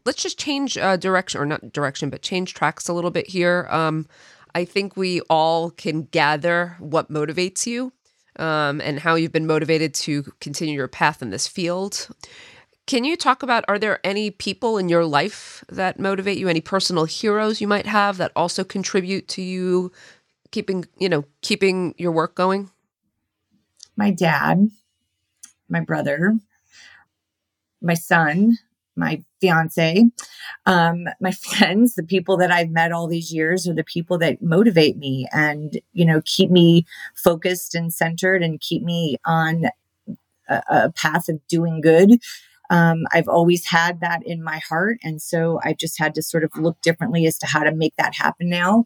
let's just change uh, direction, or not direction, but change tracks a little bit here. Um, I think we all can gather what motivates you um, and how you've been motivated to continue your path in this field. Can you talk about are there any people in your life that motivate you, any personal heroes you might have that also contribute to you keeping, you know, keeping your work going? My dad, my brother, my son, my fiance, um, my [LAUGHS] friends, the people that I've met all these years are the people that motivate me and, you know, keep me focused and centered and keep me on a, a path of doing good. Um, I've always had that in my heart. And so I've just had to sort of look differently as to how to make that happen now.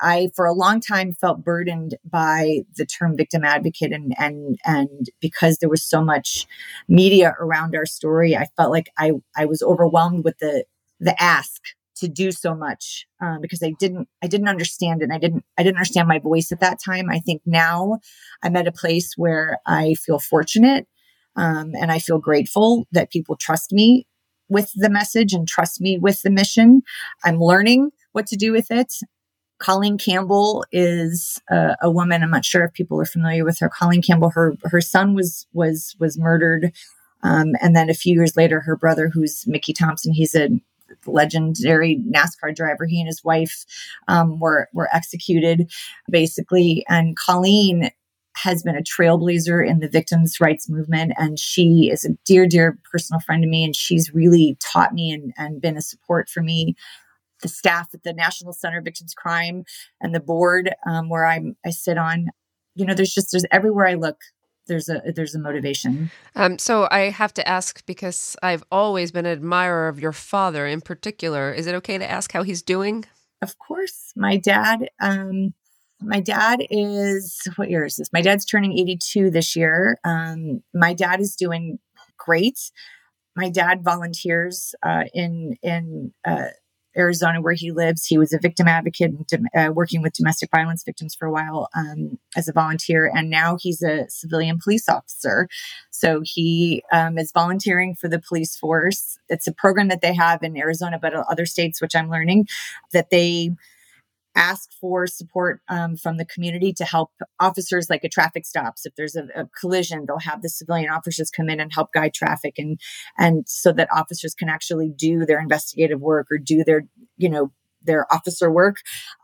I, for a long time, felt burdened by the term victim advocate, and and and because there was so much media around our story, I felt like I I was overwhelmed with the the ask to do so much um, because I didn't I didn't understand it. And I didn't I didn't understand my voice at that time. I think now I'm at a place where I feel fortunate um, and I feel grateful that people trust me with the message and trust me with the mission. I'm learning what to do with it. Colleen Campbell is a, woman. I'm not sure if people are familiar with her. Colleen Campbell, her her son was was was murdered, um, and then a few years later, her brother, who's Mickey Thompson, he's a legendary NASCAR driver. He and his wife um, were were executed, basically. And Colleen has been a trailblazer in the victims' rights movement, and she is a dear, dear personal friend to me. And she's really taught me and, and been a support for me the staff at the National Center of Victims Crime and the board um, where I'm I sit on. You know, there's just there's everywhere I look, there's a there's a motivation. Um, so I have to ask because I've always been an admirer of your father in particular. Is it okay to ask how he's doing? Of course, my dad. Um, my dad is what year is this? My dad's turning 82 this year. Um, my dad is doing great. My dad volunteers uh, in in uh, Arizona, where he lives. He was a victim advocate uh, working with domestic violence victims for a while um, as a volunteer, and now he's a civilian police officer. So he um, is volunteering for the police force. It's a program that they have in Arizona, but other states, which I'm learning that they ask for support um, from the community to help officers like a traffic stops if there's a, a, collision they'll have the civilian officers come in and help guide traffic and and so that officers can actually do their investigative work or do their you know their officer work.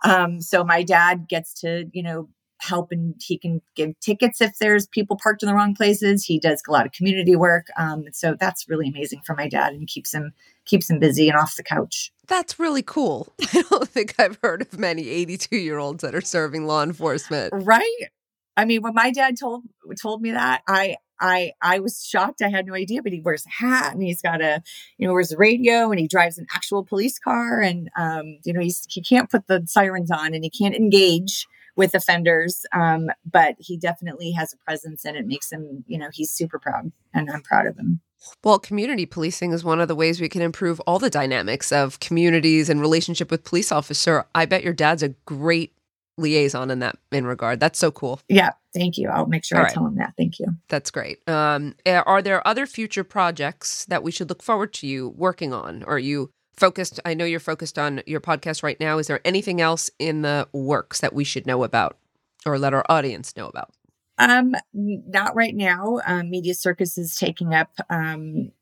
Um, so my dad gets to you know help and he can give tickets if there's people parked in the wrong places. He does a lot of community work um, so that's really amazing for my dad and keeps him keeps him busy and off the couch. That's really cool. [LAUGHS] I don't think i've heard of many 82 year olds that are serving law enforcement. Right. I mean when my dad told told me that i I I was shocked. I had no idea, but he wears a hat and he's got a you know wears a radio and he drives an actual police car and um you know he's he can't put the sirens on and he can't engage with offenders. Um, but he definitely has a presence and it makes him, you know, he's super proud and I'm proud of him. Well, community policing is one of the ways we can improve all the dynamics of communities and relationship with police officer. I bet your dad's a great liaison in that in regard. That's so cool. Yeah, thank you. I'll make sure all I right. tell him that. Thank you. That's great. Um, are there other future projects that we should look forward to you working on? Are you focused i know you're focused on your podcast right now. Is there anything else in the works that we should know about or let our audience know about? Um not right now. Um, media circus is taking up um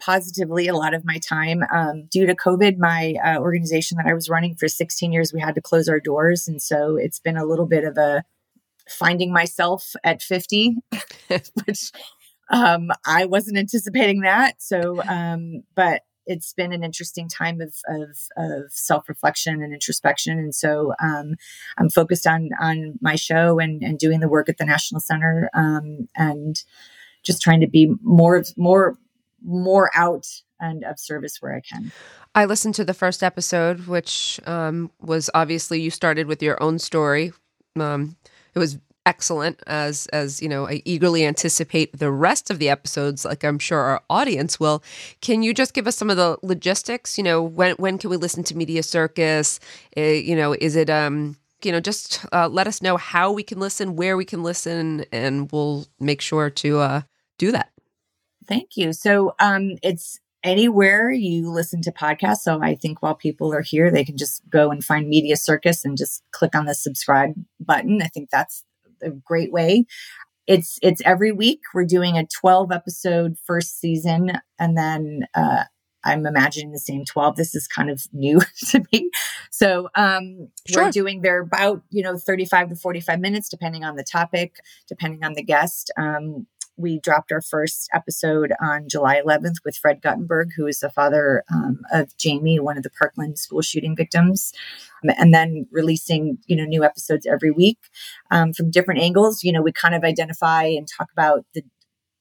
positively a lot of my time. Um, due to covid my uh, organization that i was running for 16 years we had to close our doors. And so it's been a little bit of a finding myself at 50 [LAUGHS] [LAUGHS] which um, i wasn't anticipating that. So um, but it's been an interesting time of of, of self reflection and introspection, and so um, I'm focused on on my show and and doing the work at the National Center um, and just trying to be more more more out and of service where I can. I listened to the first episode, which um, was obviously you started with your own story. Um, it was excellent as as you know i eagerly anticipate the rest of the episodes like i'm sure our audience will. Can you just give us some of the logistics? You know when when can we listen to media circus? Uh, you know is it um you know just uh, let us know how we can listen where we can listen and we'll make sure to uh do that. Thank you. So um it's anywhere you listen to podcasts. So I think while people are here, they can just go and find Media Circus and just click on the subscribe button. I think that's a great way. It's it's every week. We're doing a 12 episode first season, and then uh, I'm imagining the same 12. This is kind of new [LAUGHS] to me. So um, sure. we're doing they're about you know 35 to 45 minutes, depending on the topic, depending on the guest. Um, we dropped our first episode on July 11th with Fred Guttenberg, who is the father um, of Jamie, one of the Parkland school shooting victims and then releasing you know new episodes every week um, from different angles you know we kind of identify and talk about the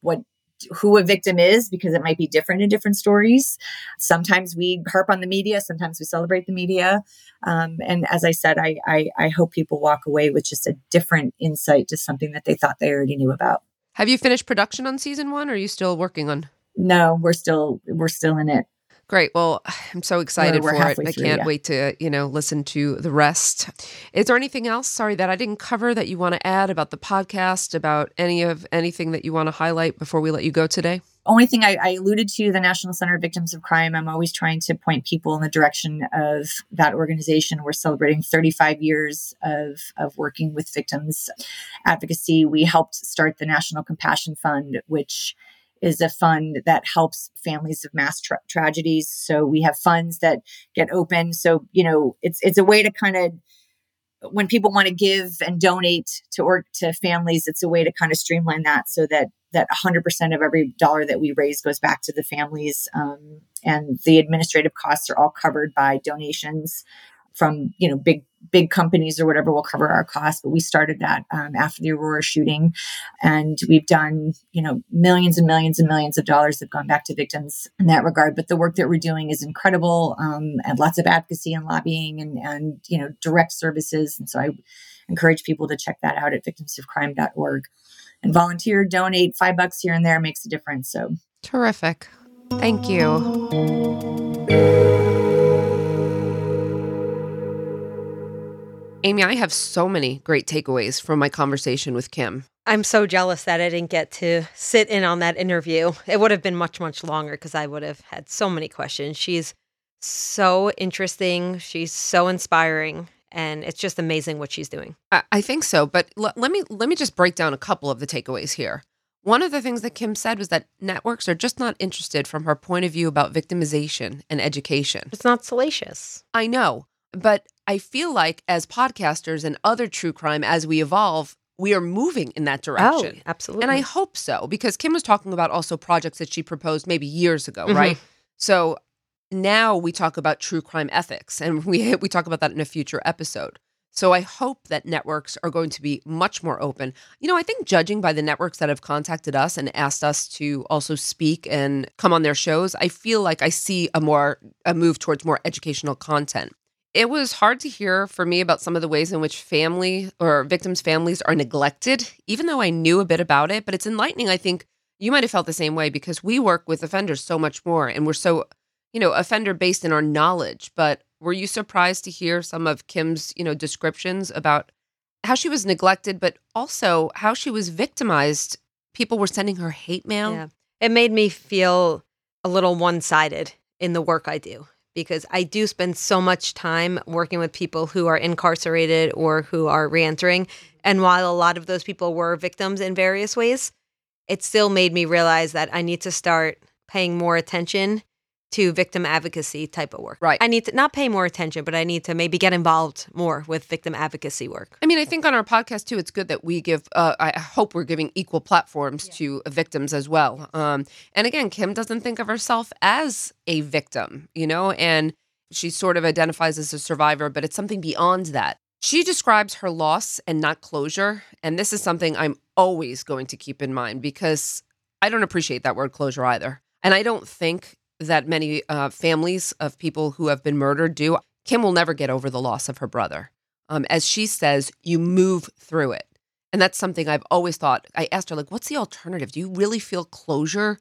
what who a victim is because it might be different in different stories. Sometimes we harp on the media, sometimes we celebrate the media. Um, and as I said, I, I, I hope people walk away with just a different insight to something that they thought they already knew about. Have you finished production on season one? Or are you still working on? No, we're still we're still in it. Great. Well, [SIGHS] I'm so excited we're, we're for it. I through, can't yeah. wait to, you know, listen to the rest. Is there anything else, sorry, that I didn't cover that you want to add about the podcast, about any of anything that you want to highlight before we let you go today? Only thing I, I alluded to the National Center of Victims of Crime. I'm always trying to point people in the direction of that organization. We're celebrating 35 years of, of working with victims advocacy. We helped start the National Compassion Fund, which is a fund that helps families of mass tra- tragedies. So we have funds that get open. So you know, it's it's a way to kind of when people want to give and donate to or to families, it's a way to kind of streamline that so that that 100% of every dollar that we raise goes back to the families, um, and the administrative costs are all covered by donations from you know big big companies or whatever will cover our costs but we started that um, after the aurora shooting. And we've done you know millions and millions and millions of dollars have gone back to victims in that regard. But the work that we're doing is incredible um, and lots of advocacy and lobbying and and you know direct services. And so i encourage people to check that out at victimsofcrime.org and volunteer donate five bucks here and there makes a difference so terrific thank you Amy, I have so many great takeaways from my conversation with Kim. I'm so jealous that I didn't get to sit in on that interview. It would have been much, much longer because I would have had so many questions. She's so interesting. She's so inspiring. And it's just amazing what she's doing. I, I think so. But l- let me let me just break down a couple of the takeaways here. One of the things that Kim said was that networks are just not interested from her point of view about victimization and education. It's not salacious. I know. But I feel like as podcasters and other true crime, as we evolve, we are moving in that direction. Oh, absolutely. And I hope so, because Kim was talking about also projects that she proposed maybe years ago, mm-hmm. right? So now we talk about true crime ethics, and [LAUGHS] we we talk about that in a future episode. So I hope that networks are going to be much more open. You know, I think judging by the networks that have contacted us and asked us to also speak and come on their shows, I feel like I see a more a move towards more educational content it was hard to hear for me about some of the ways in which family or victims' families are neglected, even though I knew a bit about it. But it's enlightening. I think you might have felt the same way because we work with offenders so much more and we're so, you know, offender based in our knowledge. But were you surprised to hear some of Kim's, you know, descriptions about how she was neglected, but also how she was victimized? People were sending her hate mail. Yeah. It made me feel a little one sided in the work I do because I do spend so much time working with people who are incarcerated or who are reentering. And while a lot of those people were victims in various ways, it still made me realize that I need to start paying more attention to victim advocacy type of work. Right. I need to not pay more attention, but I need to maybe get involved more with victim advocacy work. I mean, I think on our podcast too, it's good that we give. Uh, I hope we're giving equal platforms yeah. to victims as well. Um, and again, Kim doesn't think of herself as a victim, you know, and she sort of identifies as a survivor, but it's something beyond that. She describes her loss and not closure, and this is something I'm always going to keep in mind because I don't appreciate that word closure either. And I don't think that many uh, families of people who have been murdered do. Kim will never get over the loss of her brother. Um, as she says, you move through it. And that's something I've always thought. I asked her, like, what's the alternative? Do you really feel closure?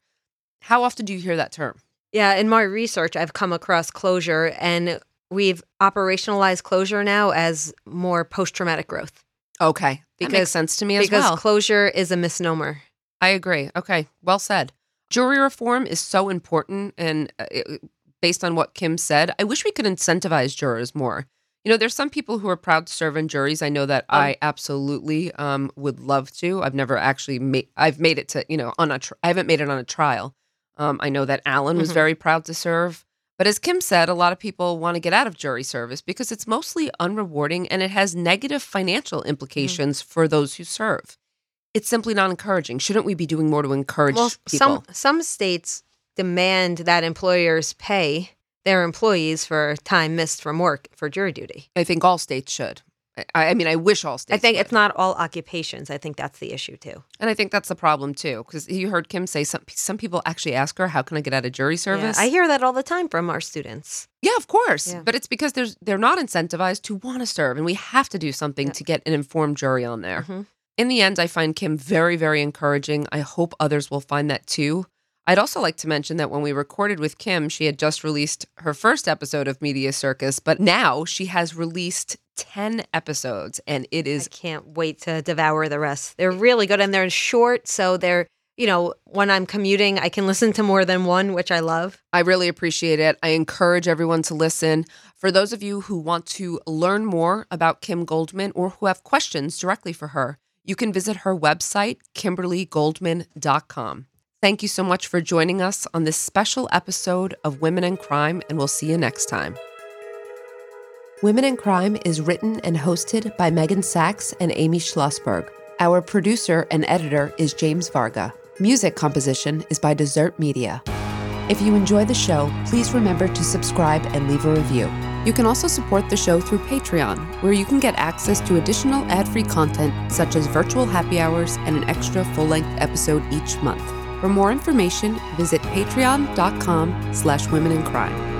How often do you hear that term? Yeah, in my research, I've come across closure and we've operationalized closure now as more post traumatic growth. Okay. That makes sense to me as because well. closure is a misnomer. I agree. Okay. Well said. Jury reform is so important. And uh, it, based on what Kim said, I wish we could incentivize jurors more. You know, there's some people who are proud to serve in juries. I know that I absolutely um, would love to. I've never actually made. I've made it to you know on a. Tr- I haven't made it on a trial. Um, I know that Alan was Mhm. very proud to serve. But as Kim said, a lot of people want to get out of jury service because it's mostly unrewarding and it has negative financial implications for those who serve. It's simply not encouraging. Shouldn't we be doing more to encourage Well, people? some some states demand that employers pay their employees for time missed from work for jury duty. I think all states should. I, I mean, I wish all states. I think would. it's not all occupations. I think that's the issue too. and I think that's the problem too. Because you heard Kim say some some people actually ask her, "How can I get out of jury service?" Yeah, I hear that all the time from our students. Yeah, of course. Yeah. But it's because there's they're not incentivized to want to serve, and we have to do something Yeah. to get an informed jury on there. Mhm. In the end, I find Kim very, very encouraging. I hope others will find that too. I'd also like to mention that when we recorded with Kim, she had just released her first episode of Media Circus, but now she has released 10 episodes and it is I can't wait to devour the rest. They're really good and they're short, so they're you know when I'm commuting, I can listen to more than one, which I love. I really appreciate it. I encourage everyone to listen. For those of you who want to learn more about Kim Goldman or who have questions directly for her, you can visit her website, kimberlygoldman.com. Thank you so much for joining us on this special episode of Women and Crime, and we'll see you next time. Women and Crime is written and hosted by Meghan Sacks and Amy Shlosberg. Our producer and editor is James Varga. Music composition is by Dessert Media. If you enjoy the show, please remember to subscribe and leave a review. You can also support the show through Patreon, where you can get access to additional ad-free content such as virtual happy hours and an extra full-length episode each month. For more information, visit patreon.com slash women and crime.